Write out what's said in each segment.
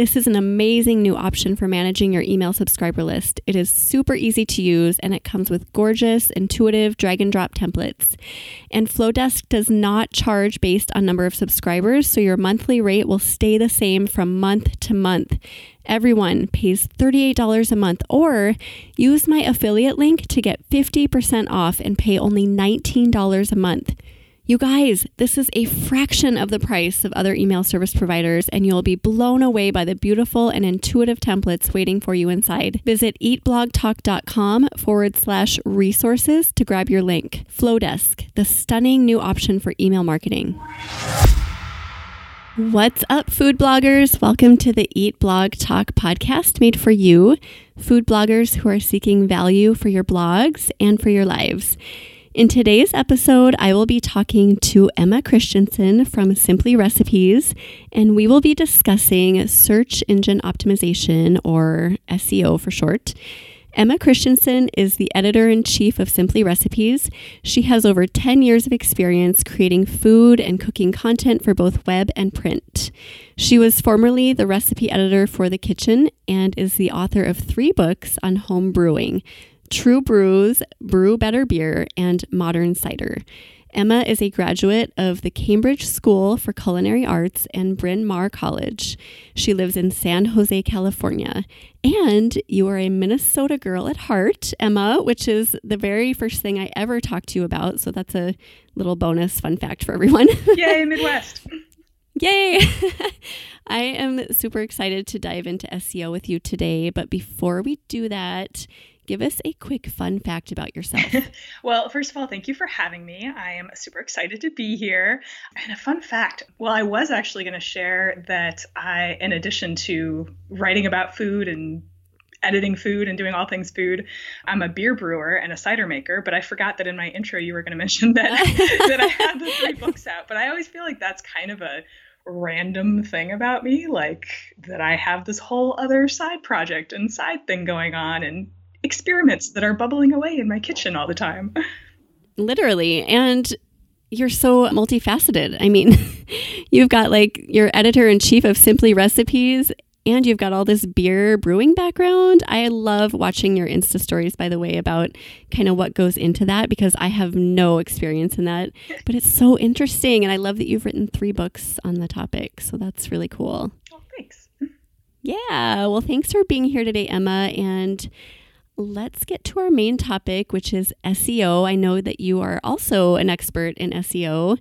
This is an amazing new option for managing your email subscriber list. It is super easy to use and it comes with gorgeous, intuitive drag and drop templates. And Flodesk does not charge based on number of subscribers, so your monthly rate will stay the same from month to month. Everyone pays $38 a month, or use my affiliate link to get 50% off and pay only $19 a month. You guys, this is a fraction of the price of other email service providers, and you'll be blown away by the beautiful and intuitive templates waiting for you inside. Visit eatblogtalk.com forward slash resources to grab your link. Flodesk, the stunning new option for email marketing. What's up, food bloggers? Welcome to the Eat Blog Talk podcast made for you, food bloggers who are seeking value for your blogs and for your lives. In today's episode, I will be talking to Emma Christensen from Simply Recipes, and we will be discussing search engine optimization, or SEO for short. Emma Christensen is the editor in chief of Simply Recipes. She has over 10 years of experience creating food and cooking content for both web and print. She was formerly the recipe editor for The Kitchn and is the author of three books on home brewing True Brews, Brew Better Beer, and Modern Cider. Emma is a graduate of the Cambridge School for Culinary Arts and Bryn Mawr College. She lives in San Jose, California. And you are a Minnesota girl at heart, Emma, which is the very first thing I ever talked to you about. So that's a little bonus fun fact for everyone. Yay, Midwest. Yay! I am super excited to dive into SEO with you today. But before we do that, give us a quick fun fact about yourself. well, first of all, thank you for having me. I am super excited to be here. And a fun fact well, I was actually going to share that I, in addition to writing about food and editing food and doing all things food. I'm a beer brewer and a cider maker, but I forgot that in my intro you were going to mention that that I had the three books out. But I always feel like that's kind of a random thing about me, like that I have this whole other side project and side thing going on and experiments that are bubbling away in my kitchen all the time. Literally. And you're so multifaceted. I mean, you've got like your editor in chief of Simply Recipes and you've got all this beer brewing background. I love watching your Insta stories, by the way, about kind of what goes into that because I have no experience in that. But it's so interesting. And I love that you've written three books on the topic. So that's really cool. Oh, thanks. Yeah. Well, thanks for being here today, Emma. And let's get to our main topic, which is SEO. I know that you are also an expert in SEO.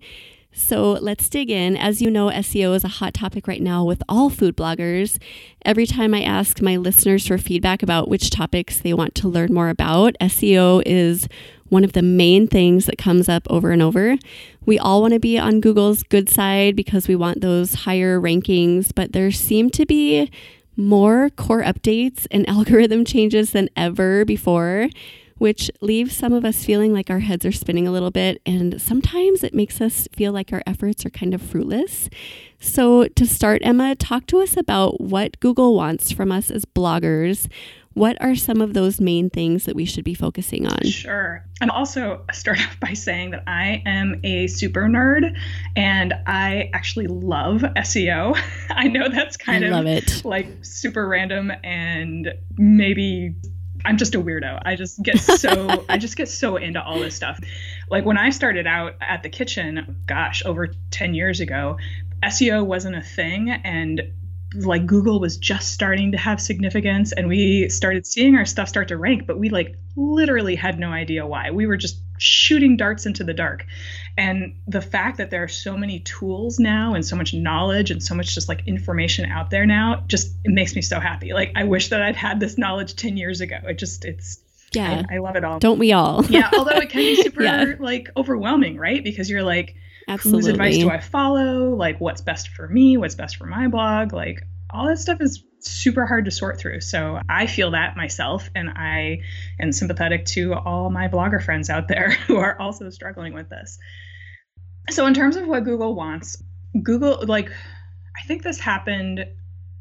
So let's dig in. As you know, SEO is a hot topic right now with all food bloggers. Every time I ask my listeners for feedback about which topics they want to learn more about, SEO is one of the main things that comes up over and over. We all want to be on Google's good side because we want those higher rankings, but there seem to be more core updates and algorithm changes than ever before, which leaves some of us feeling like our heads are spinning a little bit. And sometimes it makes us feel like our efforts are kind of fruitless. So, to start, Emma, talk to us about what Google wants from us as bloggers what are some of those main things that we should be focusing on? Sure. And also start off by saying that I am a super nerd and I actually love SEO. I know that's kind I of it. like super random and maybe I'm just a weirdo. I just get so I just get so into all this stuff. Like when I started out at the Kitchn, gosh, over 10 years ago, SEO wasn't a thing and like Google was just starting to have significance and we started seeing our stuff start to rank, but we like literally had no idea why. We were just shooting darts into the dark. And the fact that there are so many tools now and so much knowledge and so much just like information out there now just it makes me so happy. Like I wish that I'd had this knowledge 10 years ago. It just it's yeah. I, I love it all. Don't we all? yeah, although it can be super yeah. like overwhelming, right? Because you're like Absolutely. whose advice do I follow? Like, what's best for me? What's best for my blog? Like, all that stuff is super hard to sort through. So I feel that myself, and I am sympathetic to all my blogger friends out there who are also struggling with this. So, in terms of what Google wants, Google, like, I think this happened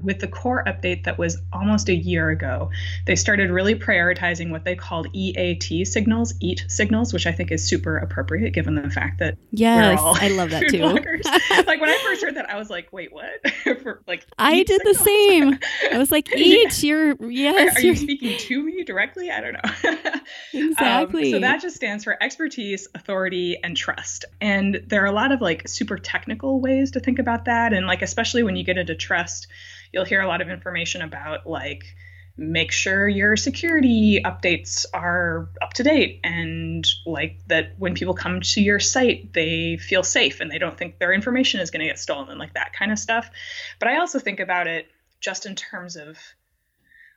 with the core update that was almost a year ago, they started really prioritizing what they called EAT signals, EAT signals, which I think is super appropriate given the fact that yes, I love that too. like when I first heard that, I was like, wait, what? For, like I did signals? the same. I was like, EAT, yeah. you're yes, are, are you speaking to me directly? I don't know. exactly. Um, so that just stands for expertise, authority, and trust. And there are a lot of like super technical ways to think about that, and like especially when you get into trust you'll hear a lot of information about like make sure your security updates are up to date and like that when people come to your site they feel safe and they don't think their information is going to get stolen like that kind of stuff. But i also think about it just in terms of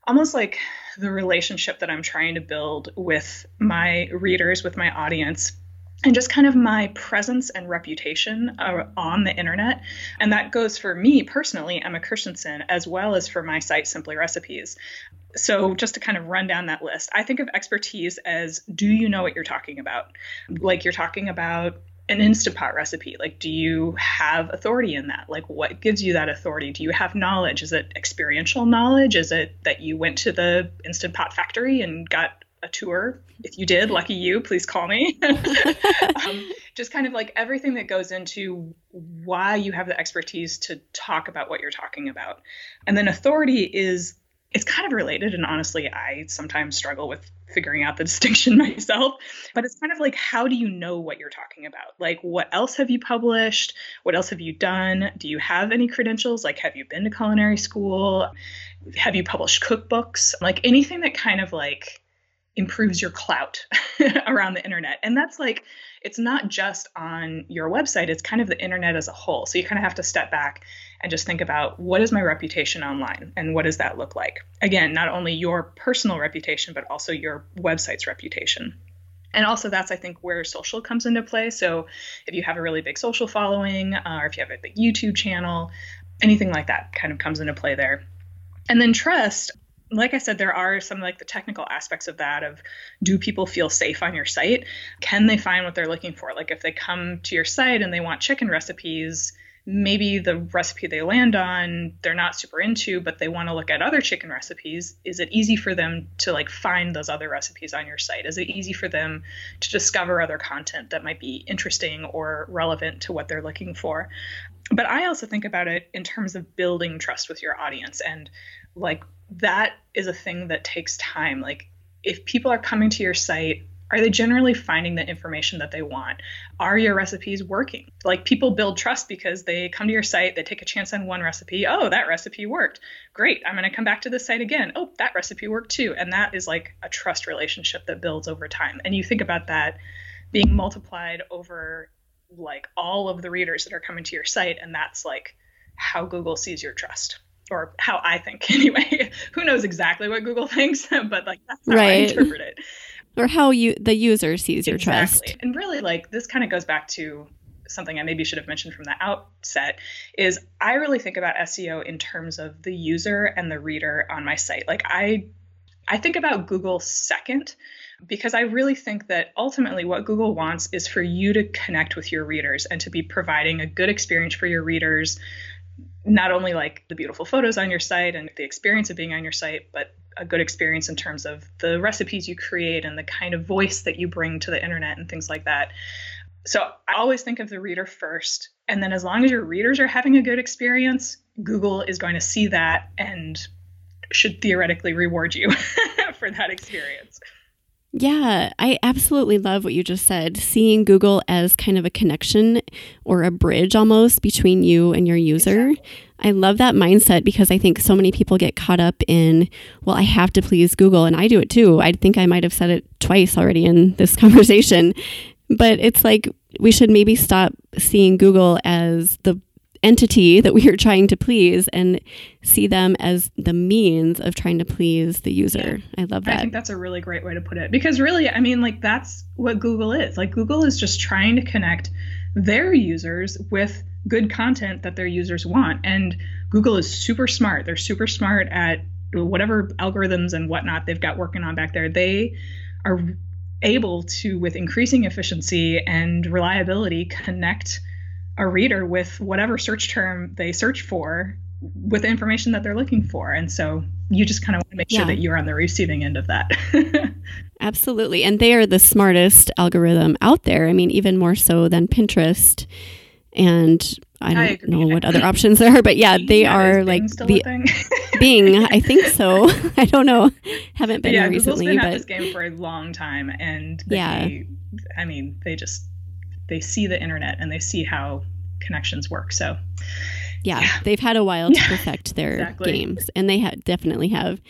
almost like the relationship that i'm trying to build with my readers with my audience and just kind of my presence and reputation uh, on the internet. And that goes for me personally, Emma Christensen, as well as for my site, Simply Recipes. So, just to kind of run down that list, I think of expertise as do you know what you're talking about? Like you're talking about an Instant Pot recipe. Like, do you have authority in that? Like, what gives you that authority? Do you have knowledge? Is it experiential knowledge? Is it that you went to the Instant Pot factory and got a tour. If you did, lucky you, please call me. um, just kind of like everything that goes into why you have the expertise to talk about what you're talking about. And then authority is it's kind of related and honestly I sometimes struggle with figuring out the distinction myself but it's kind of like how do you know what you're talking about like what else have you published what else have you done do you have any credentials like have you been to culinary school have you published cookbooks like anything that kind of like improves your clout around the internet. And that's like, it's not just on your website, it's kind of the internet as a whole. So you kind of have to step back and just think about what is my reputation online and what does that look like? Again, not only your personal reputation, but also your website's reputation. And also, that's I think where social comes into play. So, if you have a really big social following, uh, or if you have a big YouTube channel, anything like that kind of comes into play there. And then trust, like I said, there are some like the technical aspects of that of do people feel safe on your site? Can they find what they're looking for? Like if they come to your site and they want chicken recipes, maybe the recipe they land on they're not super into but they want to look at other chicken recipes is it easy for them to like find those other recipes on your site is it easy for them to discover other content that might be interesting or relevant to what they're looking for but i also think about it in terms of building trust with your audience and like that is a thing that takes time. Like if people are coming to your site, are they generally finding the information that they want? Are your recipes working? Like people build trust because they come to your site, they take a chance on one recipe. Oh, that recipe worked. Great. I'm going to come back to the site again. Oh, that recipe worked too. And that is like a trust relationship that builds over time. And you think about that being multiplied over like all of the readers that are coming to your site. And that's like how Google sees your trust or how I think anyway. Who knows exactly what Google thinks, but like that's how right. I interpret it. Or how you the user sees your exactly. trust. And really like this kind of goes back to something I maybe should have mentioned from the outset is I really think about SEO in terms of the user and the reader on my site. Like I I think about Google second because I really think that ultimately what Google wants is for you to connect with your readers and to be providing a good experience for your readers not only like the beautiful photos on your site and the experience of being on your site, but a good experience in terms of the recipes you create and the kind of voice that you bring to the internet and things like that. So I always think of the reader first. And then as long as your readers are having a good experience, Google is going to see that and should theoretically reward you for that experience. Yeah, I absolutely love what you just said. Seeing Google as kind of a connection or a bridge almost between you and your user. Exactly. I love that mindset because I think so many people get caught up in, well, I have to please Google, and I do it too. I think I might have said it twice already in this conversation. But it's like we should maybe stop seeing Google as the entity that we are trying to please and see them as the means of trying to please the user. Yeah. I love that. I think that's a really great way to put it because really, I mean, like that's what Google is. Like Google is just trying to connect their users with good content that their users want. And Google is super smart. They're super smart at whatever algorithms and whatnot they've got working on back there. They are able to, with increasing efficiency and reliability, connect a reader with whatever search term they search for with the information that they're looking for. And so you just kind of want to make sure that you're on the receiving end of that. Absolutely. And they are the smartest algorithm out there. I mean, even more so than Pinterest. And I don't I know what other options there are, but yeah, they yeah, are like the Bing. I think so. I don't know. Haven't been yeah, there recently, Google's been but at this game for a long time, and they, yeah, I mean, they just they see the internet and they see how connections work. So yeah, yeah, they've had a while to perfect their exactly. games, and they ha- definitely have.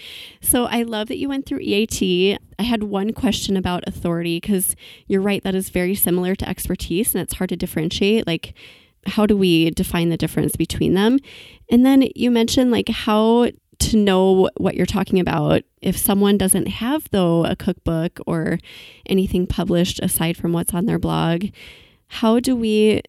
So I love that you went through EAT. I had one question about authority because you're right, that is very similar to expertise, and it's hard to differentiate. Like, how do we define the difference between them? And then you mentioned like how to know what you're talking about if someone doesn't have though a cookbook or anything published aside from what's on their blog how do we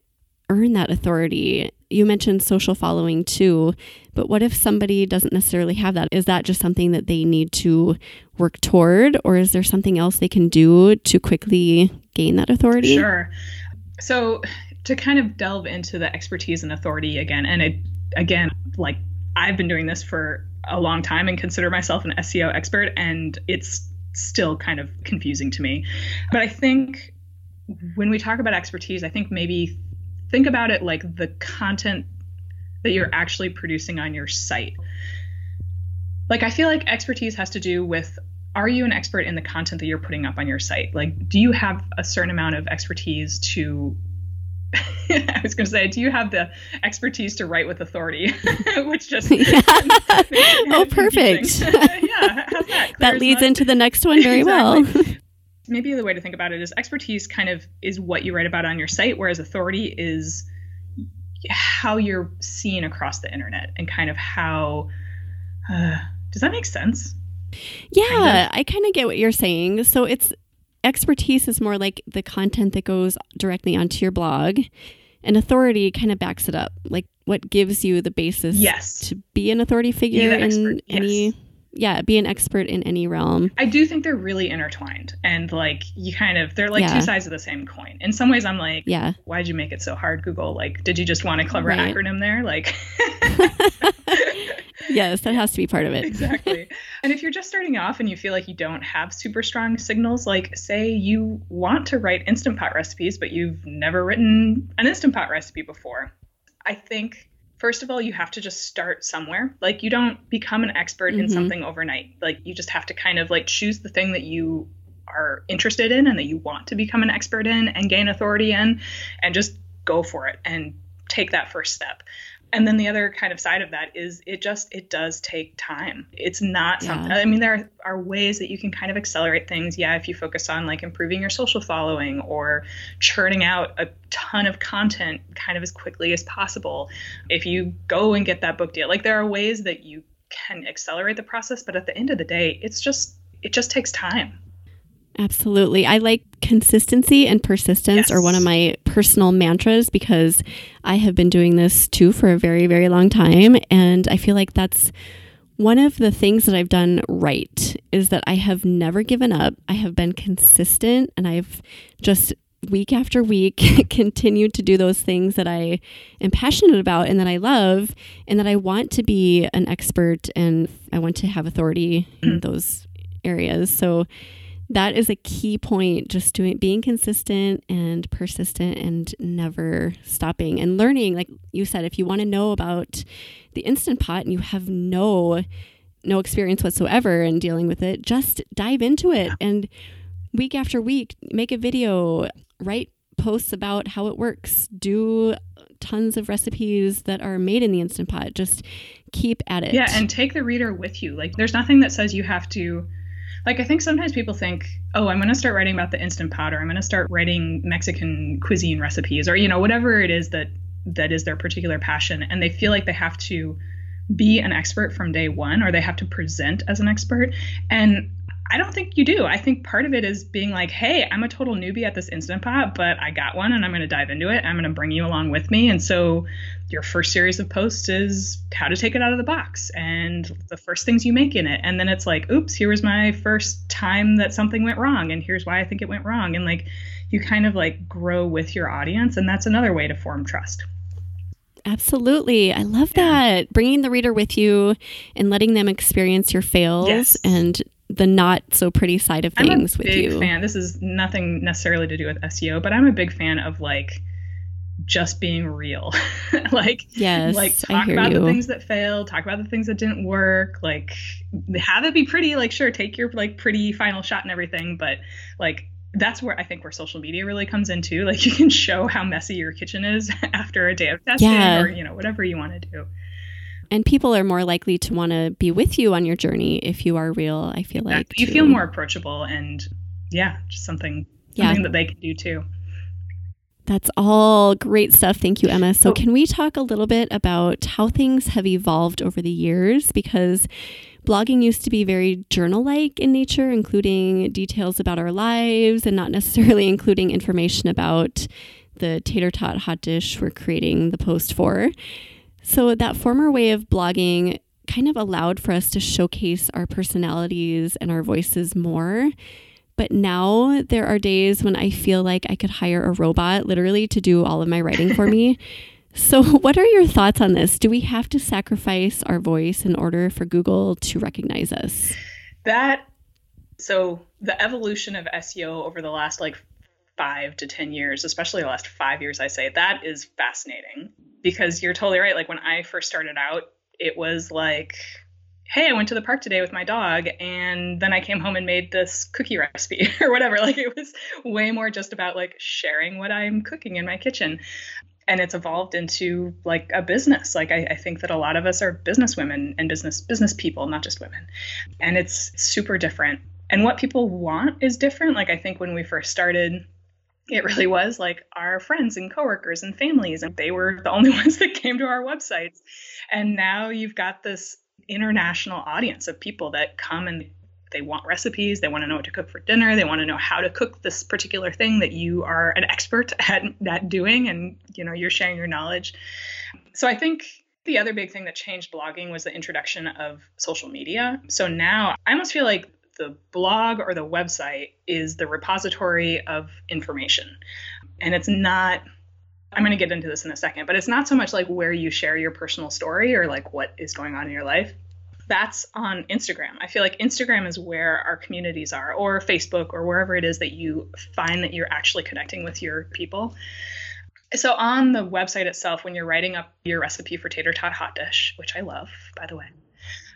earn that authority you mentioned social following too, but what if somebody doesn't necessarily have that? Is that just something that they need to work toward, or is there something else they can do to quickly gain that authority? Sure. So, to kind of delve into the expertise and authority again, and it, again, like I've been doing this for a long time and consider myself an SEO expert, and it's still kind of confusing to me. But I think when we talk about expertise, I think maybe think about it like the content that you're actually producing on your site. Like, I feel like expertise has to do with are you an expert in the content that you're putting up on your site? Like, do you have a certain amount of expertise to I was going to say, do you have the expertise to write with authority? Which just oh, perfect. yeah, that? that leads into the next one very exactly. well maybe the way to think about it is expertise kind of is what you write about on your site, whereas authority is how you're seen across the internet and kind of how. Uh, does that make sense? Yeah, kind of? I kind of get what you're saying. So it's expertise is more like the content that goes directly onto your blog, and authority kind of backs it up. Like what gives you the basis yes. to be an authority figure in yes. any yeah, be an expert in any realm. I do think they're really intertwined and like you kind of they're like yeah. two sides of the same coin. In some ways I'm like, yeah, why'd you make it so hard, Google? Like, did you just want a clever right. acronym there? Like Yes, that has to be part of it. exactly. And if you're just starting off and you feel like you don't have super strong signals, like say you want to write instant pot recipes, but you've never written an instant pot recipe before. I think first of all, you have to just start somewhere. Like you don't become an expert mm-hmm. in something overnight. Like you just have to kind of like choose the thing that you are interested in and that you want to become an expert in and gain authority in and just go for it and take that first step and then the other kind of side of that is it just it does take time. It's not something yeah. i mean there are, ways that you can kind of accelerate things. Yeah if you focus on like improving your social following or churning out a ton of content kind of as quickly as possible. If you go and get that book deal like there are ways that you can accelerate the process but at the end of the day it's just it just takes time Absolutely. I like consistency and persistence yes. are one of my personal mantras because I have been doing this too for a very, very long time. And I feel like that's one of the things that I've done right is that I have never given up. I have been consistent and I've just week after week continued to do those things that I am passionate about and that I love and that I want to be an expert and I want to have authority in mm. those areas. So that is a key point just doing being consistent and persistent and never stopping and learning. Like you said if you want to know about the instant pot and you have no no experience whatsoever in dealing with it just dive into it. And week after week make a video write posts about how it works do tons of recipes that are made in the instant pot. Just keep at it. Yeah and take the reader with you. Like there's nothing that says you have to like I think sometimes people think, oh, I'm going to start writing about the instant pot, or I'm going to start writing Mexican cuisine recipes, or you know whatever it is that that is their particular passion, and they feel like they have to be an expert from day one, or they have to present as an expert. And I don't think you do. I think part of it is being like, hey, I'm a total newbie at this Instant Pot, but I got one and I'm going to dive into it. I'm going to bring you along with me. And so your first series of posts is how to take it out of the box and the first things you make in it. And then it's like, oops, here was my first time that something went wrong. And here's why I think it went wrong. And like, you kind of like grow with your audience. And that's another way to form trust. Absolutely. I love yeah. that. Bringing the reader with you and letting them experience your fails yes. and the not so pretty side of things with you. fan. This is nothing necessarily to do with SEO, but I'm a big fan of like just being real. like yes, like talk about you. the things that failed, talk about the things that didn't work, like have it be pretty, like sure, take your like pretty final shot and everything, but like that's where I think where social media really comes in too. Like you can show how messy your kitchen is after a day of testing yeah. or you know whatever you want to do and people are more likely to want to be with you on your journey if you are real i feel like you too. feel more approachable and yeah just something something yeah. that they can do too that's all great stuff. Thank you, Emma. So, oh. can we talk a little bit about how things have evolved over the years? Because blogging used to be very journal like in nature, including details about our lives and not necessarily including information about the tater tot hot dish we're creating the post for. So, that former way of blogging kind of allowed for us to showcase our personalities and our voices more. But now there are days when I feel like I could hire a robot literally to do all of my writing for me. So, what are your thoughts on this? Do we have to sacrifice our voice in order for Google to recognize us? That, so the evolution of SEO over the last like five to 10 years, especially the last five years, I say, that is fascinating because you're totally right. Like when I first started out, it was like, hey, I went to the park today with my dog, and then I came home and made this cookie recipe or whatever. Like it was way more just about like sharing what I'm cooking in my kitchen. And it's evolved into like a business. Like I, I think that a lot of us are business women and business business people, not just women. And it's super different. And what people want is different. Like I think when we first started, it really was like our friends and coworkers and families and they were the only ones that came to our websites. And now you've got this international audience of people that come and they want recipes they want to know what to cook for dinner they want to know how to cook this particular thing that you are an expert at, at doing and you know you're sharing your knowledge. So i think the other big thing that changed blogging was the introduction of social media. So now i almost feel like the blog or the website is the repository of information. And it's not, I'm going to get into this in a second, but it's not so much like where you share your personal story or like what is going on in your life. That's on Instagram. I feel like Instagram is where our communities are, or Facebook, or wherever it is that you find that you're actually connecting with your people. So on the website itself, when you're writing up your recipe for tater tot hot dish, which I love, by the way,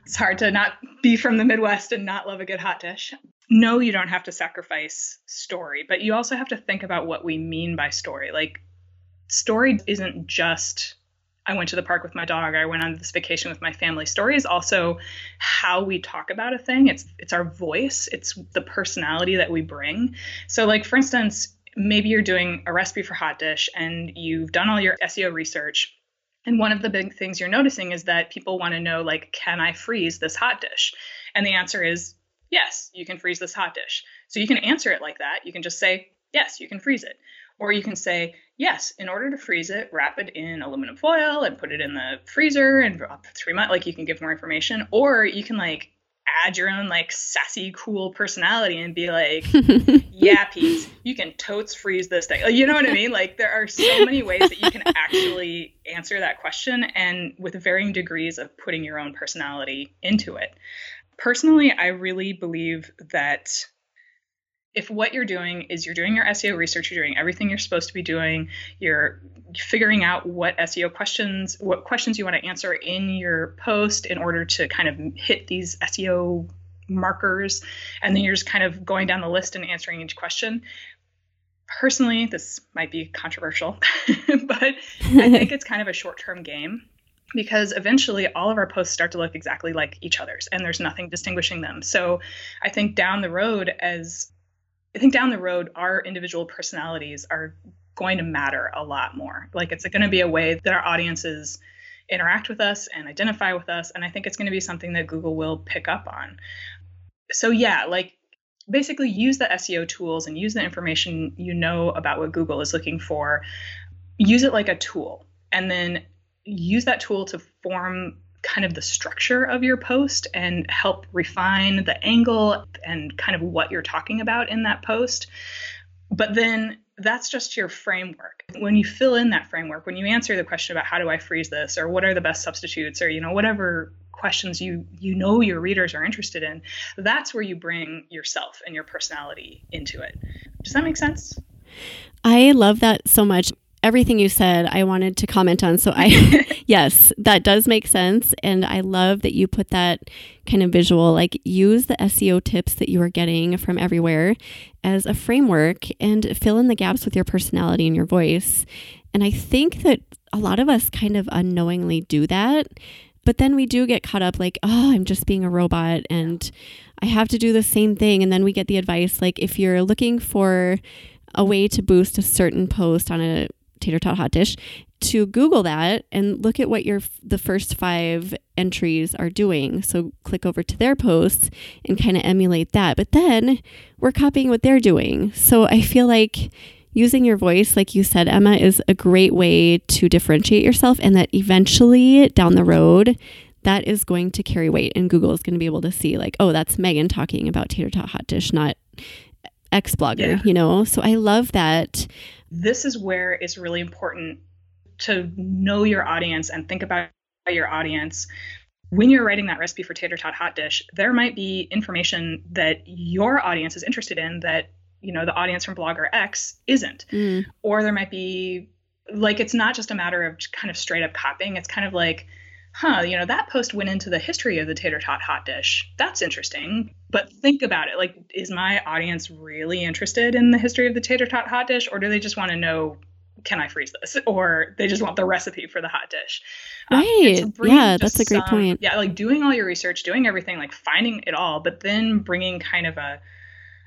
it's hard to not be from the Midwest and not love a good hot dish. No, you don't have to sacrifice story, but you also have to think about what we mean by story. Like, story isn't just I went to the park with my dog, I went on this vacation with my family. Story is also how we talk about a thing. It's it's our voice, it's the personality that we bring. So like for instance, maybe you're doing a recipe for hot dish and you've done all your SEO research and one of the big things you're noticing is that people want to know, like, can I freeze this hot dish? And the answer is yes, you can freeze this hot dish. So you can answer it like that. You can just say, yes, you can freeze it. Or you can say, yes, in order to freeze it, wrap it in aluminum foil and put it in the freezer and up three months. Like you can give more information. Or you can like add your own like sassy, cool personality and be like, yeah, Pete, you can totes freeze this thing. You know what I mean? Like there are so many ways that you can actually answer that question and with varying degrees of putting your own personality into it. Personally, I really believe that if what you're doing is you're doing your SEO research, you're doing everything you're supposed to be doing, you're figuring out what SEO questions, what questions you want to answer in your post in order to kind of hit these SEO markers, and then you're just kind of going down the list and answering each question. Personally, this might be controversial, but I think it's kind of a short term game because eventually all of our posts start to look exactly like each other's and there's nothing distinguishing them. So I think down the road, as I think down the road, our individual personalities are going to matter a lot more. Like it's going to be a way that our audiences interact with us and identify with us. And I think it's going to be something that Google will pick up on. So, yeah, like basically use the SEO tools and use the information you know about what Google is looking for. Use it like a tool and then use that tool to form kind of the structure of your post and help refine the angle and kind of what you're talking about in that post. But then that's just your framework. When you fill in that framework, when you answer the question about how do I freeze this or what are the best substitutes or you know whatever questions you you know your readers are interested in, that's where you bring yourself and your personality into it. Does that make sense? I love that so much everything you said, I wanted to comment on. So I, yes, that does make sense. And I love that you put that kind of visual, like use the SEO tips that you are getting from everywhere as a framework and fill in the gaps with your personality and your voice. And I think that a lot of us kind of unknowingly do that. But then we do get caught up like, oh, I'm just being a robot and I have to do the same thing. And then we get the advice like, if you're looking for a way to boost a certain post on a tater tot hot dish to google that and look at what your the first 5 entries are doing so click over to their posts and kind of emulate that but then we're copying what they're doing so i feel like using your voice like you said Emma is a great way to differentiate yourself and that eventually down the road that is going to carry weight and Google is going to be able to see like oh that's Megan talking about tater tot hot dish not X blogger, yeah. you know? So I love that this is where it's really important to know your audience and think about your audience. When you're writing that recipe for tater tot hot dish, there might be information that your audience is interested in that you know the audience from blogger X isn't, mm. or there might be like it's not just a matter of kind of straight up copying. It's kind of like huh, you know, that post went into the history of the tater tot hot dish. That's interesting. But think about it. Like, is my audience really interested in the history of the tater tot hot dish, or do they just want to know, can I freeze this? Or they just want the recipe for the hot dish. Um, right. Um, yeah, that's a great some, point. Yeah, like doing all your research, doing everything, like finding it all, but then bringing kind of a,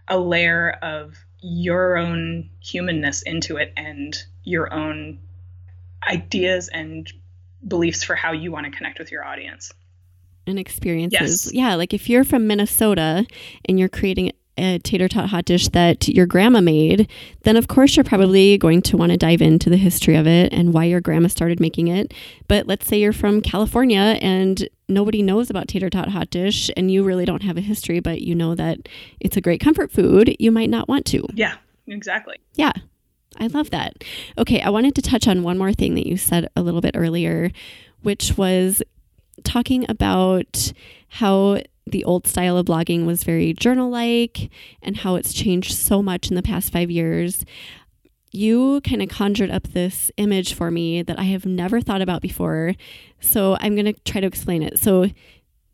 a layer of your own humanness into it and your own ideas and beliefs for how you want to connect with your audience and experiences. Yes. Yeah, like if you're from Minnesota and you're creating a tater tot hot dish that your grandma made, then of course you're probably going to want to dive into the history of it and why your grandma started making it. But let's say you're from California and nobody knows about tater tot hot dish and you really don't have a history, but you know that it's a great comfort food, you might not want to. Yeah, exactly. Yeah. I love that. Okay, I wanted to touch on one more thing that you said a little bit earlier, which was talking about how the old style of blogging was very journal like and how it's changed so much in the past five years. You kind of conjured up this image for me that I have never thought about before. So I'm going to try to explain it. So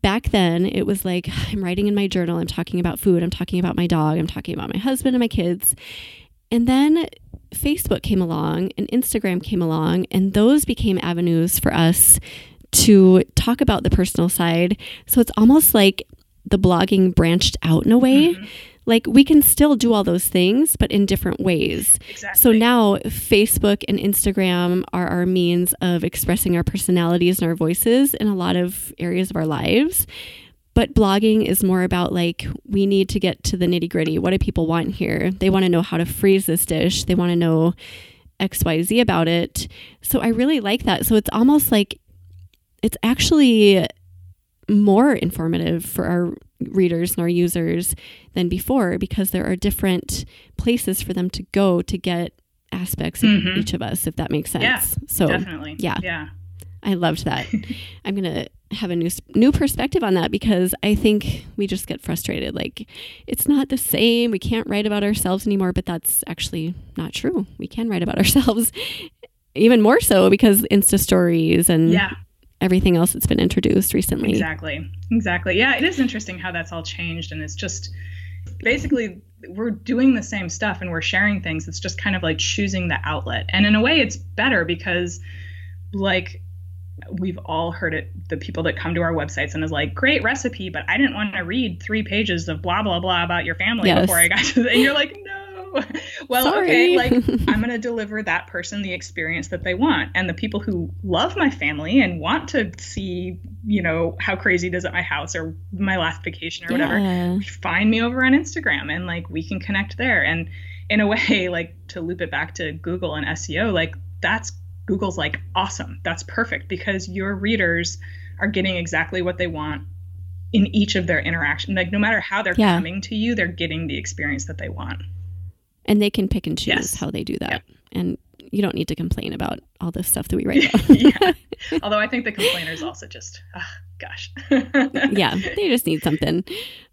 back then, it was like I'm writing in my journal, I'm talking about food, I'm talking about my dog, I'm talking about my husband and my kids. And then Facebook came along and Instagram came along, and those became avenues for us to talk about the personal side. So it's almost like the blogging branched out in a way. Mm-hmm. Like we can still do all those things, but in different ways. Exactly. So now Facebook and Instagram are our means of expressing our personalities and our voices in a lot of areas of our lives. But blogging is more about like, we need to get to the nitty gritty. What do people want here? They want to know how to freeze this dish, they want to know XYZ about it. So I really like that. So it's almost like it's actually more informative for our readers and our users than before because there are different places for them to go to get aspects of mm-hmm. each of us, if that makes sense. Yeah, so definitely. Yeah. Yeah. I loved that. I'm going to have a new new perspective on that because I think we just get frustrated. Like it's not the same. We can't write about ourselves anymore but that's actually not true. We can write about ourselves even more so because insta stories and yeah. everything else that's been introduced recently. Exactly. Exactly. Yeah it is interesting how that's all changed and it's just basically we're doing the same stuff and we're sharing things. It's just kind of like choosing the outlet. And in a way it's better because like we've all heard it the people that come to our websites and is like great recipe but i didn't want to read three pages of blah blah blah about your family yes. before i got to the and you're like no well, Sorry. okay, like I'm going to deliver that person the experience that they want. And the people who love my family and want to see, you know, how crazy it is at my house or my last vacation or whatever, Yeah. find me over on Instagram and like we can connect there. And in a way, like to loop it back to Google and SEO, like that's Google's like awesome. That's perfect because your readers are getting exactly what they want in each of their interaction. Like no matter how they're Yeah. coming to you, they're getting the experience that they want. And they can pick and choose Yes. how they do that. Yep. And you don't need to complain about all this stuff that we write about. yeah. Although I think the complainers also just, ah, gosh. yeah, they just need something.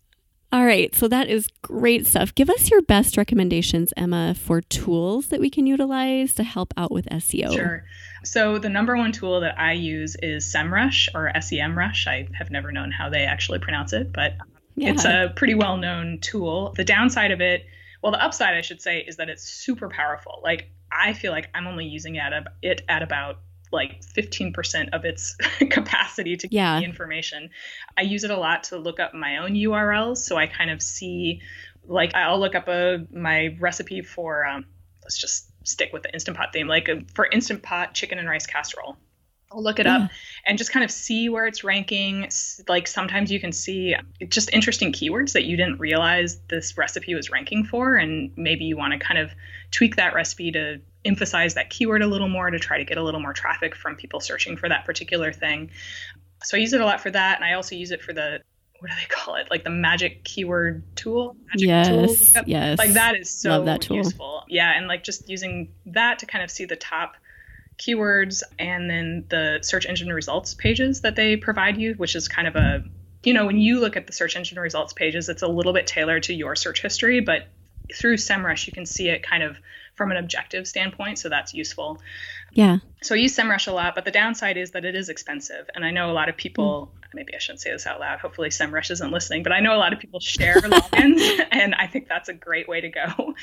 All right, so that is great stuff. Give us your best recommendations, Emma, for tools that we can utilize to help out with SEO. Sure. So the number one tool that I use is SEMrush or SEMrush. I have never known how they actually pronounce it, but Yeah. it's a pretty well known tool. The downside of it, well, the upside I should say, is that it's super powerful. Like I feel like I'm only using it at, it at about like 15% of its capacity to Yeah. give me information. I use it a lot to look up my own URLs, so I kind of see, like, I'll look up a my recipe for, um, let's just stick with the instant pot theme, like for instant pot chicken and rice casserole. Look it up and just kind of see where it's ranking. Like sometimes you can see just interesting keywords that you didn't realize this recipe was ranking for, and maybe you want to kind of tweak that recipe to emphasize that keyword a little more to try to get a little more traffic from people searching for that particular thing. So I use it a lot for that, and I also use it for the what do they call it? Like the magic keyword tool. Magic tool Yes, yes. Like that is so Love that tool. useful. Yeah, and like just using that to kind of see the top keywords and then the search engine results pages that they provide you, which is kind of a you know, when you look at the search engine results pages, it's a little bit tailored to your search history, but through SEMrush, you can see it kind of from an objective standpoint, so that's useful. Yeah. So I use SEMrush a lot, but the downside is that it is expensive. And I know a lot of people, maybe I shouldn't say this out loud. Hopefully SEMrush isn't listening, but I know a lot of people share logins, and I think that's a great way to go.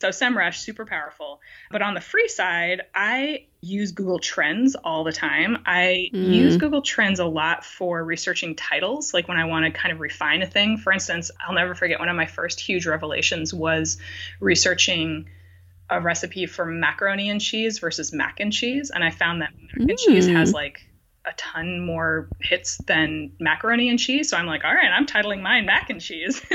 So SEMrush, super powerful. But on the free side, I use Google Trends all the time. I Mm. use Google Trends a lot for researching titles, like when I want to kind of refine a thing. For instance, I'll never forget one of my first huge revelations was researching a recipe for macaroni and cheese versus mac and cheese and i found that mac and cheese Mm. has like a ton more hits than macaroni and cheese so i'm like all right i'm titling mine mac and cheese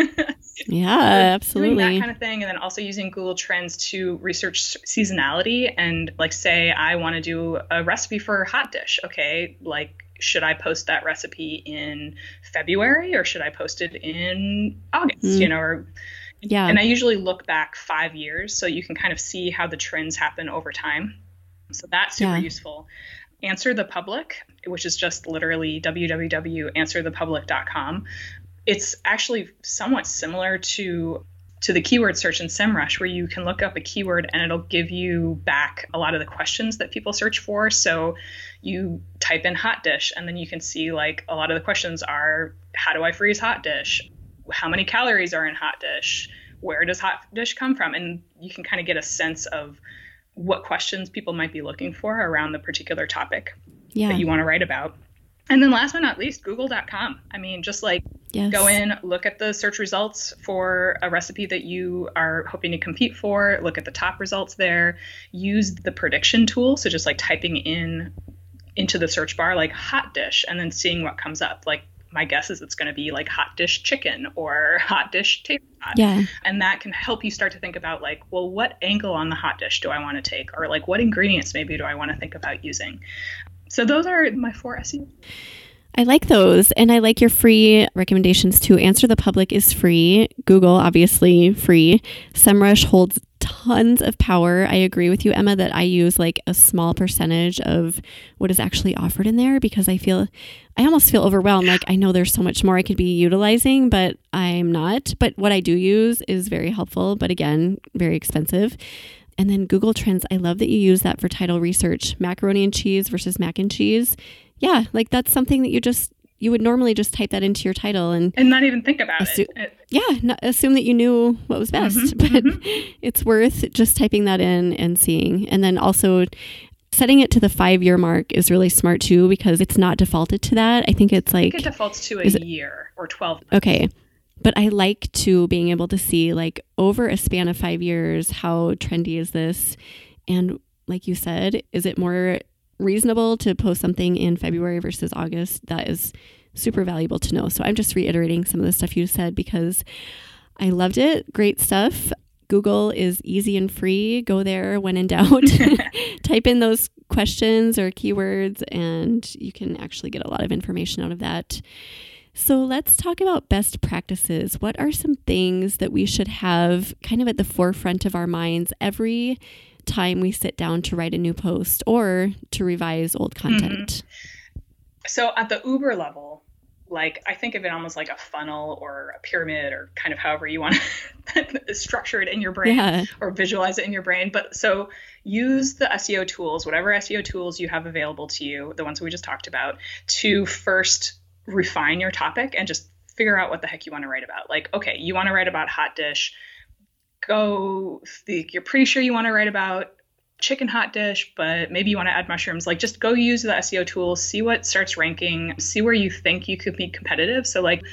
Yeah, doing absolutely. that kind of thing and then also using google trends to research seasonality and like say i want to do a recipe for a hot dish okay like should i post that recipe in february or should i post it in august Mm. you know or yeah. and I usually look back five years so you can kind of see how the trends happen over time. So that's super Yeah. useful. Answer the Public, which is just literally www.answerthepublic.com. It's actually somewhat similar to to the keyword search in SEMrush, where you can look up a keyword and it'll give you back a lot of the questions that people search for. So you type in hot dish, and then you can see like a lot of the questions are how do I freeze hot dish? How many calories are in hot dish? Where does hot dish come from? And you can kind of get a sense of what questions people might be looking for around the particular topic yeah. that you want to write about. And then last but not least, google.com. I mean, just like yes. go in, look at the search results for a recipe that you are hoping to compete for, look at the top results there, use the prediction tool. So just like typing in into the search bar, like hot dish, and then seeing what comes up. Like my guess is it's going to be like hot dish chicken or hot dish tater tot. Yeah. And that can help you start to think about like, well, what angle on the hot dish do I want to take? Or like what ingredients maybe do I want to think about using? So those are my four E SEO. I like those. And I like your free recommendations too. Answer the Public is free. Google, obviously, free. SEMrush holds tons of power. I agree with you, Emma, that I use like a small percentage of what is actually offered in there because I feel, I almost feel overwhelmed. Like I know there's so much more I could be utilizing, but I'm not. But what I do use is very helpful, but again, very expensive. And then Google Trends, I love that you use that for title research macaroni and cheese versus mac and cheese. Yeah, like that's something that you just, you would normally just type that into your title and And not even think about Assu- it. Yeah, not assume that you knew what was best, Mhm, but it's worth just typing that in and seeing. And then also setting it to the five year mark is really smart too because it's not defaulted to that. I think it's like, think it defaults to a is it- year or 12 months. okay. but I like to being able to see like over a span of five years, how trendy is this? And like you said, is it more reasonable to post something in February versus August? That is super valuable to know. So I'm just reiterating some of the stuff you said because I loved it. Great stuff. Google is easy and free. Go there when in doubt. Type in those questions or keywords, and you can actually get a lot of information out of that. So let's talk about best practices. What are some things that we should have kind of at the forefront of our minds every time we sit down to write a new post or to revise old mm-hmm. content? Mm-hmm. So at the Uber level, like I think of it almost like a funnel or a pyramid or kind of however you want to structure it in your brain yeah. or visualize it in your brain. But so use the SEO tools, whatever SEO tools you have available to you, the ones we just talked about, to first refine your topic and just figure out what the heck you want to write about. Like, okay, you want to write about hot dish. Go, you're pretty sure you want to write about chicken hot dish, but maybe you want to add mushrooms. Like, just go use the SEO tools, see what starts ranking, see where you think you could be competitive. So, like,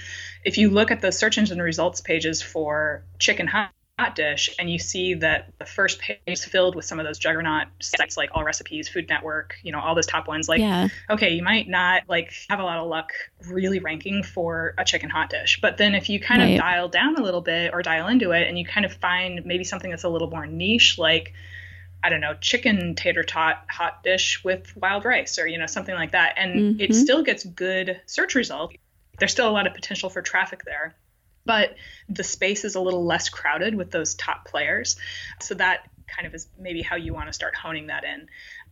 if you look at the search engine results pages for chicken hot hot dish and you see that the first page is filled with some of those juggernaut sites like all recipes food network you know all those top ones like yeah. okay you might not like have a lot of luck really ranking for a chicken hot dish but then if you kind right. of dial down a little bit or dial into it and you kind of find maybe something that's a little more niche like I don't know, chicken tater tot hot dish with wild rice or, you know, something like that. And mm-hmm. it still gets good search results. There's still a lot of potential for traffic there but the space is a little less crowded with those top players. So that kind of is maybe how you want to start honing that in.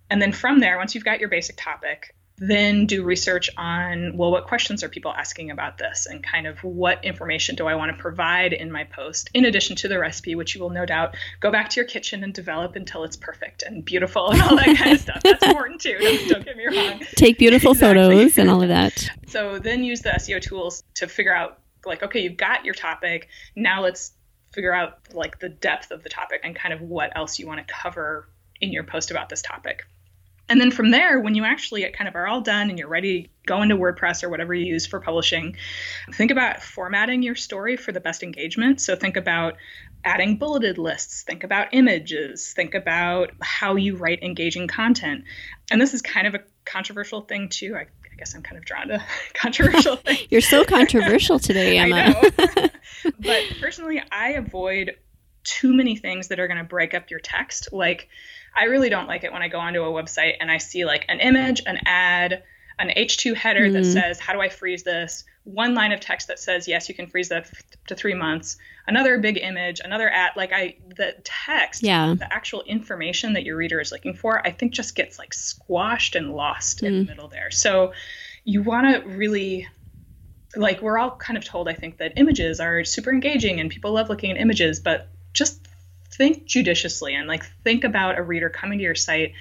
And then from there, once you've got your basic topic, then do research on well what questions are people asking about this and kind of what information do i want to provide in my post in addition to the recipe which you will no doubt go back to your kitchen and develop until it's perfect and beautiful and all that kind of stuff that's important too don't get me wrong take beautiful exactly. photos and all of that so then use the seo tools to figure out like okay you've got your topic. Now let's figure out like the depth of the topic and kind of what else you want to cover in your post about this topic. And then from there when you actually kind of are all done and you're ready to go into wordpress or whatever you use for publishing think about formatting your story for the best engagement. So think about adding bulleted lists think about images think about how you write engaging content. And this is kind of a controversial thing too i guess I'm kind of drawn to controversial things. You're so controversial today, Emma. but personally, I avoid too many things that are going to break up your text. Like, I really don't like it when I go onto a website and I see like an image, an ad, an H2 header mm. that mm-hmm. says, How do I freeze this? One line of text that says, Yes, you can freeze that to three months. Another big image, another ad. Like, I, the text, yeah. the actual information that your reader is looking for, I think just gets like squashed and lost mm. in the mm. middle there. So, you want to really like we're all kind of told i think that images are super engaging and people love looking at images but just think judiciously and like think about a reader coming to your site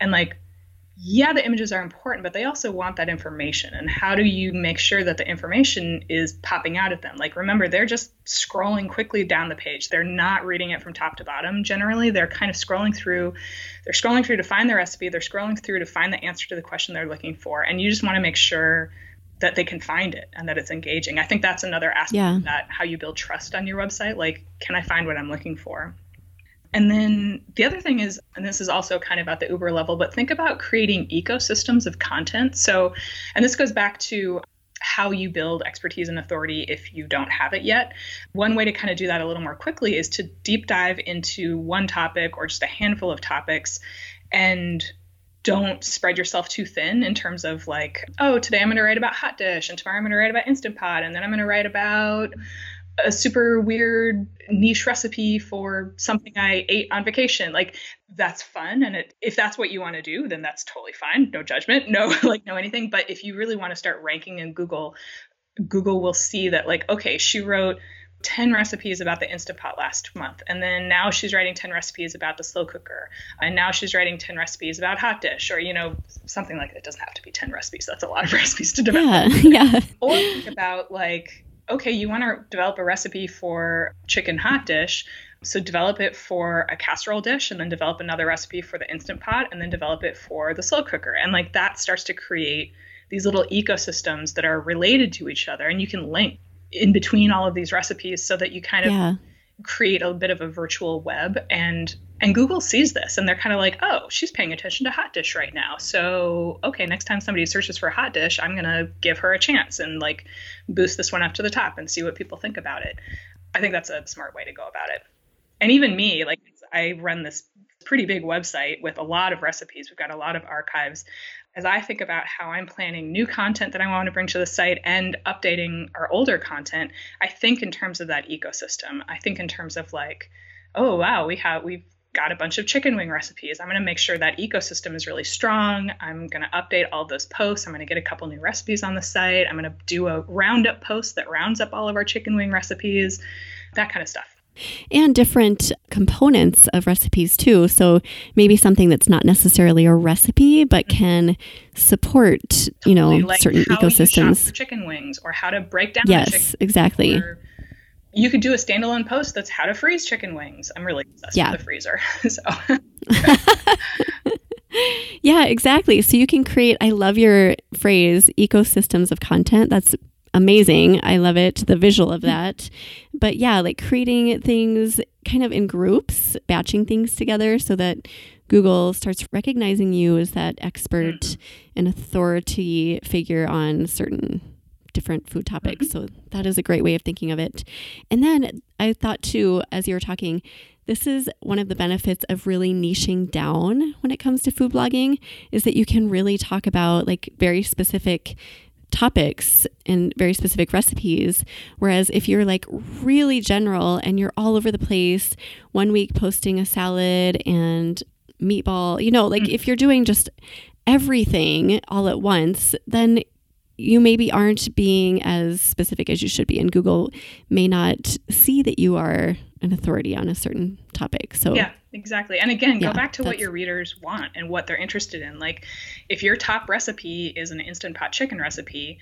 and like yeah the images are important but they also want that information and how do you make sure that the information is popping out at them like remember they're just scrolling quickly down the page they're not reading it from top to bottom generally they're kind of scrolling through they're scrolling through to find the recipe they're scrolling through to find the answer to the question they're looking for and you just want to make sure that they can find it and that it's engaging. I think that's another aspect yeah. of that how you build trust on your website. Like, can I find what I'm looking for? And then the other thing is, and this is also kind of at the Uber level, but think about creating ecosystems of content. So, and this goes back to how you build expertise and authority if you don't have it yet. One way to kind of do that a little more quickly is to deep dive into one topic or just a handful of topics and don't spread yourself too thin in terms of like, oh, today I'm going to write about hot dish, and tomorrow I'm going to write about instant pot, and then I'm going to write about a super weird niche recipe for something I ate on vacation. Like that's fun, and it, if that's what you want to do, then that's totally fine. No judgment, no like no anything. But if you really want to start ranking in Google, Google will see that like, okay, she wrote 10 recipes about the Instant Pot last month. And then now she's writing 10 recipes about the slow cooker. And now she's writing 10 recipes about hot dish or, you know, something like that. It doesn't have to be 10 recipes. That's a lot of recipes to develop. Yeah. yeah. Or think about like, okay, you want to develop a recipe for chicken hot dish. So develop it for a casserole dish and then develop another recipe for the Instant Pot and then develop it for the slow cooker. And like that starts to create these little ecosystems that are related to each other and you can link in between all of these recipes so that you kind of yeah. Create a bit of a virtual web and and Google sees this and they're kind of like, oh, she's paying attention to hot dish right now. So, okay, next time somebody searches for a hot dish, I'm going to give her a chance and like boost this one up to the top and see what people think about it. I think that's a smart way to go about it. And even me, like I run this pretty big website with a lot of recipes. We've got a lot of archives. As I think about how I'm planning new content that I want to bring to the site and updating our older content, I think in terms of that ecosystem. I think in terms of like, oh wow, we have we've got a bunch of chicken wing recipes. I'm going to make sure that ecosystem is really strong. I'm going to update all those posts. I'm going to get a couple new recipes on the site. I'm going to do a roundup post that rounds up all of our chicken wing recipes, that kind of stuff. And different components of recipes too. So maybe something that's not necessarily a recipe, but mm-hmm. can support, totally. you know, like certain ecosystems. chicken wings, or how to break down. Yes, exactly. Or, you could do a standalone post that's how to freeze chicken wings. I'm really obsessed yeah. with the freezer. so Yeah, exactly. So you can create I love your phrase ecosystems of content. That's amazing. I love it, the visual of that. But yeah, like creating things kind of in groups, batching things together so that Google starts recognizing you as that expert mm-hmm. and authority figure on certain different food topics. Mm-hmm. So that is a great way of thinking of it. And then I thought too, as you were talking, this is one of the benefits of really niching down when it comes to food blogging is that you can really talk about like very specific topics and very specific recipes. Whereas if you're like really general and you're all over the place, one week posting a salad and meatball, you know, like mm. if you're doing just everything all at once, then you maybe aren't being as specific as you should be, and Google may not see that you are an authority on a certain topic. So, yeah, exactly. And again, go back to what your readers want and what they're interested in. Like, if your top recipe is an instant pot chicken recipe,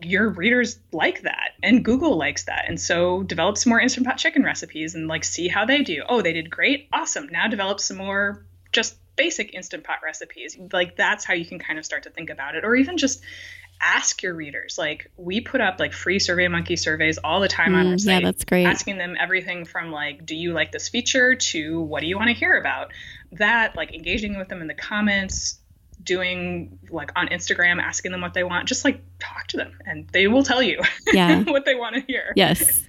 your readers like that and Google likes that. And so develop some more instant pot chicken recipes and like see how they do. Oh, they did great. Awesome. Now develop some more just basic instant pot recipes. Like that's how you can kind of start to think about it. Or even just ask your readers. Like we put up like free Survey Monkey surveys all the time mm, on our site. Yeah, that's great. Asking them everything from like, do you like this feature to what do you want to hear about? That like engaging with them in the comments, doing like on Instagram, asking them what they want. Just like talk to them and they will tell you yeah. what they want to hear. Yes.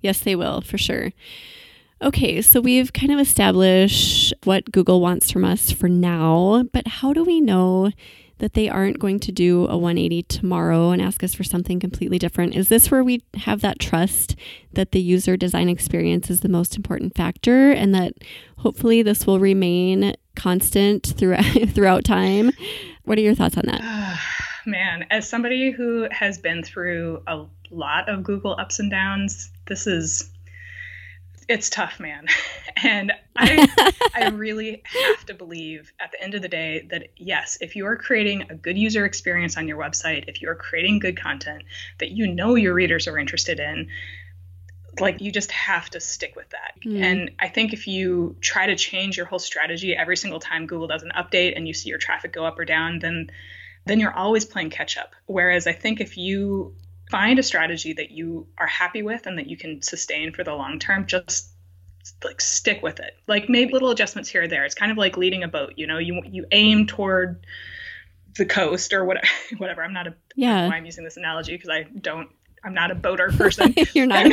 Yes, they will for sure. Okay, so we've kind of established what Google wants from us for now, but how do we know that they aren't going to do a 180 tomorrow and ask us for something completely different? Is this where we have that trust that the user design experience is the most important factor and that hopefully this will remain constant throughout throughout time? What are your thoughts on that? Man, as somebody who has been through a lot of Google ups and downs, this is it's tough, man. And I I really have to believe at the end of the day that yes, if you are creating a good user experience on your website, if you are creating good content that you know your readers are interested in, like you just have to stick with that. Mm. And I think if you try to change your whole strategy every single time Google does an update and you see your traffic go up or down, then then you're always playing catch up. Whereas I think if you find a strategy that you are happy with and that you can sustain for the long term, just like stick with it. Like maybe little adjustments here or there. It's kind of like leading a boat. You know, you you aim toward the coast or whatever. Whatever. I'm not a. Yeah. why I'm using this analogy because I don't. I'm not a boater person. You're not. I'm,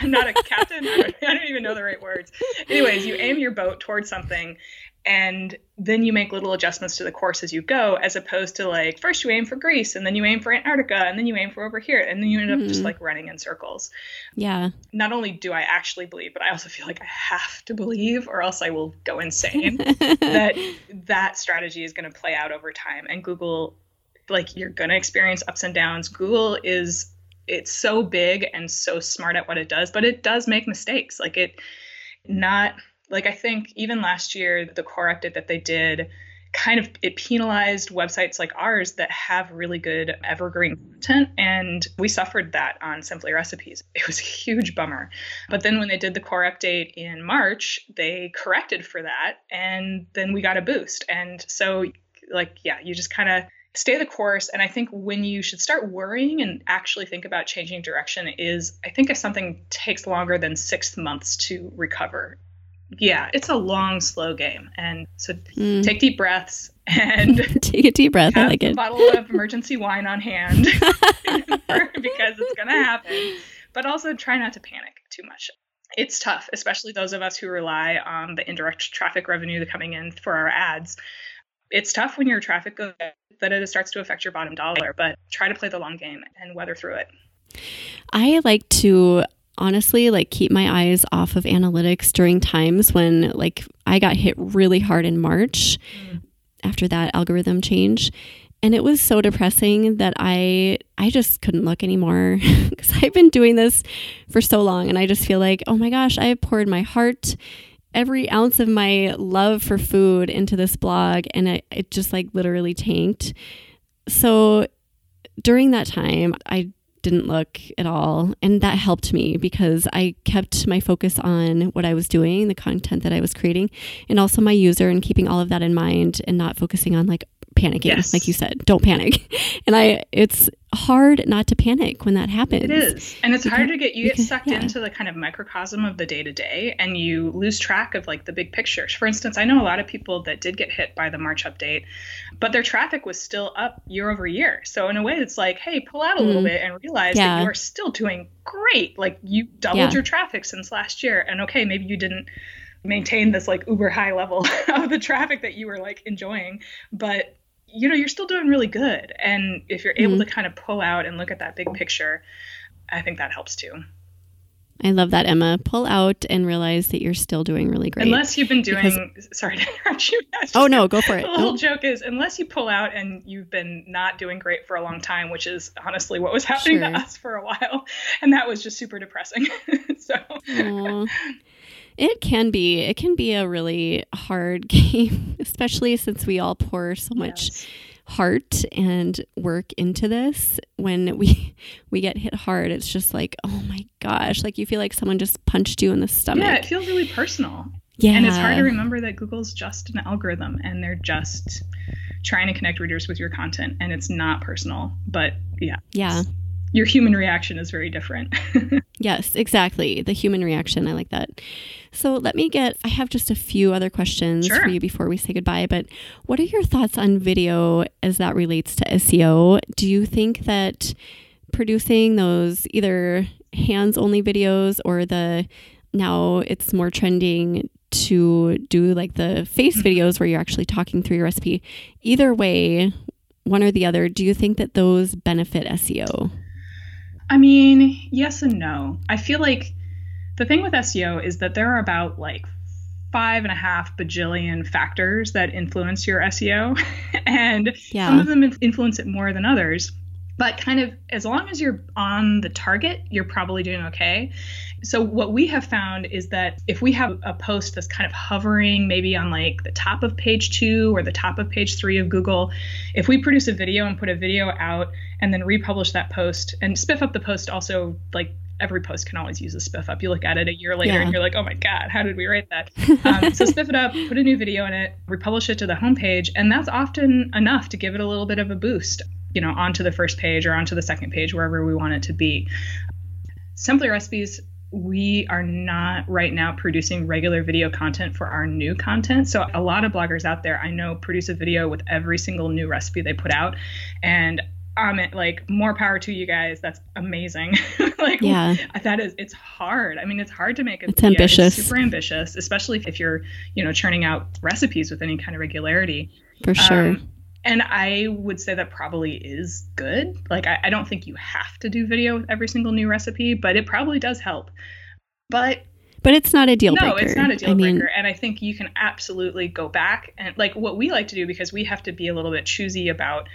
I'm not a captain. I don't, I don't even know the right words. Anyways, you aim your boat towards something, and then you make little adjustments to the course as you go as opposed to like first you aim for greece and then you aim for antarctica and then you aim for over here and then you end up mm-hmm. just like running in circles. Yeah. Not only do i actually believe but i also feel like i have to believe or else i will go insane that that strategy is going to play out over time. And google like you're going to experience ups and downs. Google is it's so big and so smart at what it does but it does make mistakes. Like it not like I think even last year, the core update that they did kind of it penalized websites like ours that have really good evergreen content and we suffered that on simply recipes. It was a huge bummer. But then when they did the core update in march they corrected for that and then we got a boost. And so like yeah you just kind of stay the course. And I think when you should start worrying and actually think about changing direction is I think if something takes longer than six months to recover, yeah, it's a long, slow game. And so mm. take deep breaths and take a deep breath. I like it. A bottle of emergency wine on hand because it's going to happen. But also try not to panic too much. It's tough, especially those of us who rely on the indirect traffic revenue coming in for our ads. It's tough when your traffic goes that it starts to affect your bottom dollar, but try to play the long game and weather through it. I like to honestly like keep my eyes off of analytics during times when like I got hit really hard in March mm. after that algorithm change and it was so depressing that I I just couldn't look anymore cuz I've been doing this for so long and I just feel like oh my gosh I have poured my heart every ounce of my love for food into this blog and it, it just like literally tanked so during that time I didn't look at all. And that helped me because I kept my focus on what I was doing, the content that I was creating, and also my user and keeping all of that in mind and not focusing on like panicking yes. like you said don't panic and i it's hard not to panic when that happens it is and it's because, hard to get you get because, sucked yeah. into the kind of microcosm of the day to day and you lose track of like the big pictures for instance i know a lot of people that did get hit by the march update but their traffic was still up year over year so in a way it's like hey pull out a mm. little bit and realize yeah. that you are still doing great like you doubled yeah. your traffic since last year and okay maybe you didn't maintain this like uber high level of the traffic that you were like enjoying but you know, you're still doing really good. And if you're able mm-hmm. to kind of pull out and look at that big picture, I think that helps too. I love that, Emma. Pull out and realize that you're still doing really great. Unless you've been doing, because, sorry to interrupt you. Oh, no, go for it. The whole joke is unless you pull out and you've been not doing great for a long time, which is honestly what was happening sure. to us for a while. And that was just super depressing. so. Aww. It can be. It can be a really hard game, especially since we all pour so much yes. Heart and work into this. When we we get hit hard, it's just like, oh my gosh, like you feel like someone just punched you in the stomach. Yeah, it feels really personal. Yeah. And it's hard to remember that Google's just an algorithm and they're just trying to connect readers with your content and it's not personal. But yeah. Yeah your human reaction is very different. yes, exactly. The human reaction. I like that. So let me get, I have just a few other questions sure. for you before we say goodbye. But what are your thoughts on video as that relates to SEO? Do you think that producing those either hands only videos or the now it's more trending to do like the face mm-hmm. videos where you're actually talking through your recipe, either way, one or the other, do you think that those benefit SEO? I mean, yes and no. I feel like the thing with SEO is that there are about like five and a half bajillion factors that influence your SEO, and yeah. some of them influence it more than others. But kind of as long as you're on the target, you're probably doing okay. So what we have found is that if we have a post that's kind of hovering maybe on like the top of page 2 or the top of page 3 of Google, if we produce a video and put a video out and then republish that post and spiff up the post also like every post can always use a spiff up. You look at it a year later yeah. and you're like, oh my God, how did we write that? Um, so spiff it up, put a new video in it, republish it to the homepage, and that's often enough to give it a little bit of a boost, you know, onto the first page or onto the second page, wherever we want it to be. Simply Recipes we are not right now producing regular video content for our new content. So a lot of bloggers out there I know produce a video with every single new recipe they put out and um like more power to you guys that's amazing like yeah that is it's hard i mean it's hard to make a it's video. ambitious it's super ambitious especially if you're you know churning out recipes with any kind of regularity for sure um, and I would say that probably is good. Like, I, I, don't think you have to do video with every single new recipe, but it probably does help. But but it's not a deal breaker. No, it's not a deal I breaker. Mean, and I think you can absolutely go back and like what we like to do because we have to be a little bit choosy about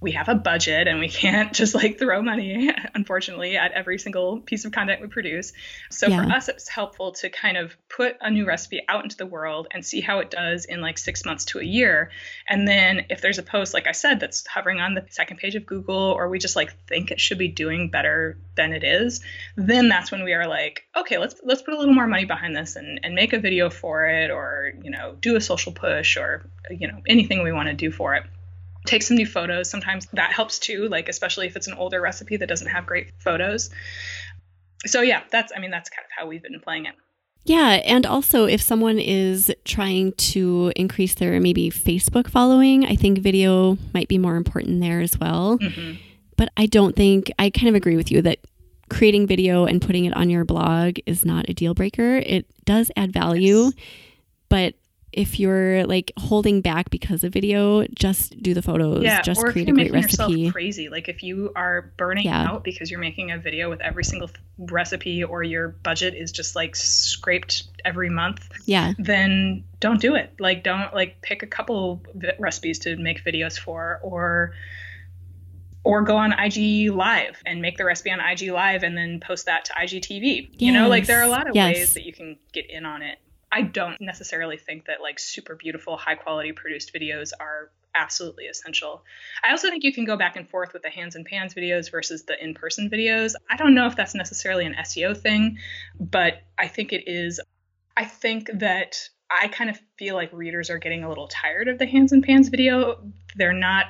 we have a budget and we can't just like throw money, unfortunately, at every single piece of content we produce. So yeah. for us, it's helpful to kind of put a new recipe out into the world and see how it does in like six months to a year. And then if there's a post, like I said, that's hovering on the second page of Google, or we just like think it should be doing better than it is, then that's when we are like, okay, let's let's put a little more money behind this and, and make a video for it, or you know, do a social push, or you know, anything we want to do for it. Take some new photos. Sometimes that helps too, like especially if it's an older recipe that doesn't have great photos. So yeah, that's I mean that's kind of how we've been playing it. Yeah, and also if someone is trying to increase their maybe Facebook following, I think video might be more important there as well. Mm-hmm. But I don't think I kind of agree with you that creating video and putting it on your blog is not a deal breaker. It does add value, yes. but if you're like holding back because of video, just do the photos. Yeah, just or create if you're a great making recipe. Yourself crazy. Like if you are burning yeah. out because you're making a video with every single recipe or your budget is just like scraped every month. Yeah. Then don't do it. Like don't like pick a couple recipes to make videos for or or go on IG Live and make the recipe on IG Live and then post that to IGTV. Yes. You know, like there are a lot of yes. ways that you can get in on it. I don't necessarily think that like super beautiful, high quality produced videos are absolutely essential. I also think you can go back and forth with the hands and pans videos versus the in person videos. I don't know if that's necessarily an SEO thing, but I think it is. I think that I kind of feel like readers are getting a little tired of the hands and pans video. They're not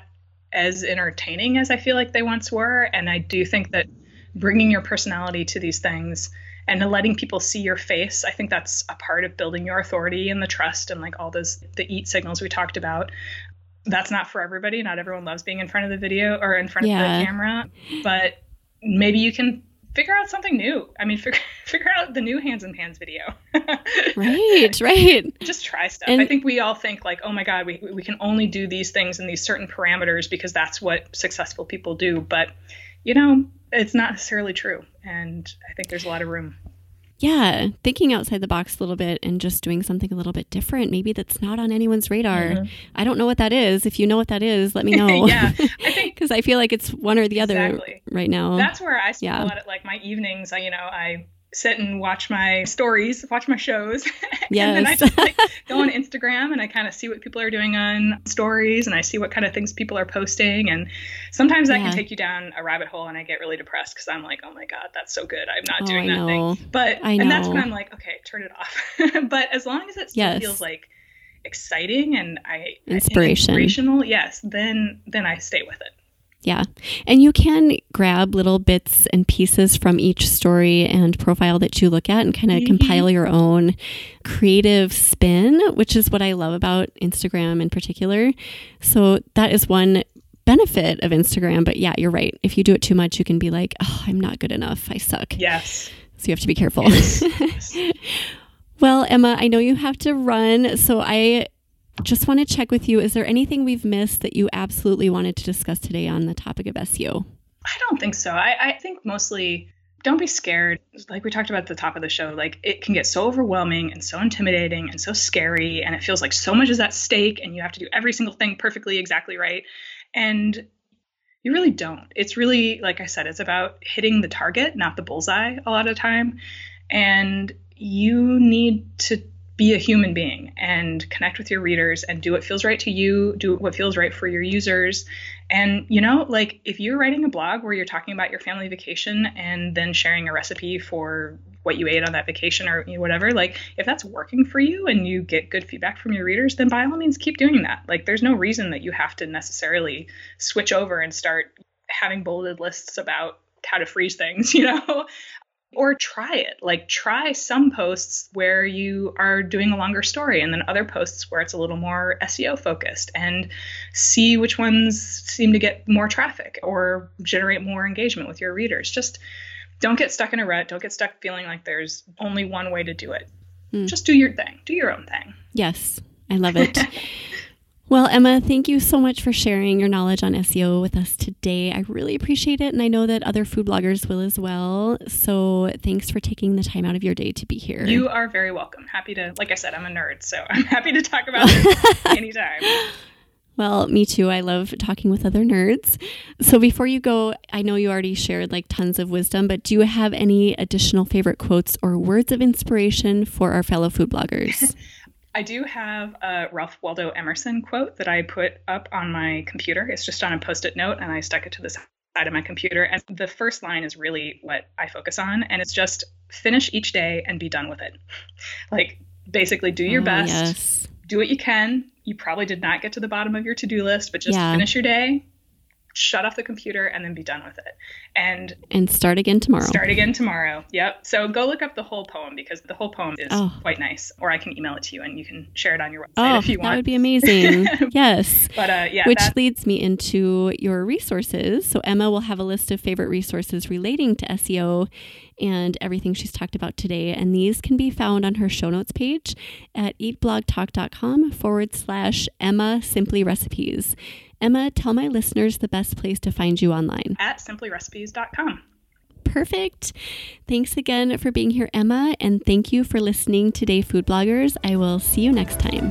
as entertaining as I feel like they once were. And I do think that bringing your personality to these things and letting people see your face, I think that's a part of building your authority and the trust and like all those the EAT signals we talked about. That's not for everybody. Not everyone loves being in front of the video or in front yeah. of the camera, but maybe you can figure out something new. I mean, figure, figure out the new hands and pans video. right, right. Just try stuff. And, I think we all think like, oh my God, we, we can only do these things in these certain parameters because that's what successful people do. But, you know, it's not necessarily true. And I think there's a lot of room. Yeah, thinking outside the box a little bit and just doing something a little bit different, maybe that's not on anyone's radar. Mm-hmm. I don't know what that is. If you know what that is, let me know. yeah, I think because I feel like it's one or the other right now. That's where I spend yeah. a lot of like my evenings. I, you know, I sit and watch my stories, watch my shows. Yes. and then I just like, go on Instagram and I kind of see what people are doing on stories and I see what kind of things people are posting. And sometimes that yeah. can take you down a rabbit hole and I get really depressed because I'm like, oh my God, that's so good. I'm not oh, doing that thing. But, I and that's when I'm like, okay, turn it off. but as long as it still yes. feels like exciting and I Inspiration. inspirational, yes, then, then I stay with it. Yeah. And you can grab little bits and pieces from each story and profile that you look at and kind of mm-hmm. compile your own creative spin, which is what I love about Instagram in particular. So that is one benefit of Instagram. But yeah, you're right. If you do it too much, you can be like, oh, I'm not good enough. I suck. Yes. So you have to be careful. Yes. well, Emma, I know you have to run. So I just want to check with you. Is there anything we've missed that you absolutely wanted to discuss today on the topic of SEO? I don't think so. I, I think mostly don't be scared. Like we talked about at the top of the show, like it can get so overwhelming and so intimidating and so scary. And it feels like so much is at stake and you have to do every single thing perfectly, exactly right. And you really don't. It's really, like I said, it's about hitting the target, not the bullseye a lot of time. And you need to be a human being and connect with your readers and do what feels right to you, do what feels right for your users. And, you know, like if you're writing a blog where you're talking about your family vacation and then sharing a recipe for what you ate on that vacation or whatever, like if that's working for you and you get good feedback from your readers, then by all means keep doing that. Like there's no reason that you have to necessarily switch over and start having bulleted lists about how to freeze things, you know? Or try it. Like try some posts where you are doing a longer story and then other posts where it's a little more SEO focused and see which ones seem to get more traffic or generate more engagement with your readers. Just don't get stuck in a rut. Don't get stuck feeling like there's only one way to do it. Mm. Just do your thing. Do your own thing. Yes. I love it. Well, Emma, thank you so much for sharing your knowledge on SEO with us today. I really appreciate it, and I know that other food bloggers will as well. So, thanks for taking the time out of your day to be here. You are very welcome. Happy to, like I said, I'm a nerd, so I'm happy to talk about it anytime. Well, me too. I love talking with other nerds. So before you go, I know you already shared like tons of wisdom, but do you have any additional favorite quotes or words of inspiration for our fellow food bloggers? I do have a Ralph Waldo Emerson quote that I put up on my computer. It's just on a post it note, and I stuck it to the side of my computer. And the first line is really what I focus on, and it's just finish each day and be done with it. Like, basically, do your oh, best, yes. do what you can, you probably did not get to the bottom of your to-do list, but just Yeah. finish your day, shut off the computer and then be done with it. And And start again tomorrow. start again tomorrow. Yep. So go look up the whole poem because the whole poem is Oh. quite nice. Or I can email it to you and you can share it on your website Oh, if you want that would be amazing. yes. but uh, yeah, Which that- leads me into your resources. So, Emma will have a list of favorite resources relating to SEO and everything she's talked about today. And these can be found on her show notes page at eatblogtalk.com forward slash Emma Simply Recipes. Emma, tell my listeners the best place to find you online. at simplyrecipes.com. Perfect. Thanks again for being here, Emma. And thank you for listening today, food bloggers. I will see you next time.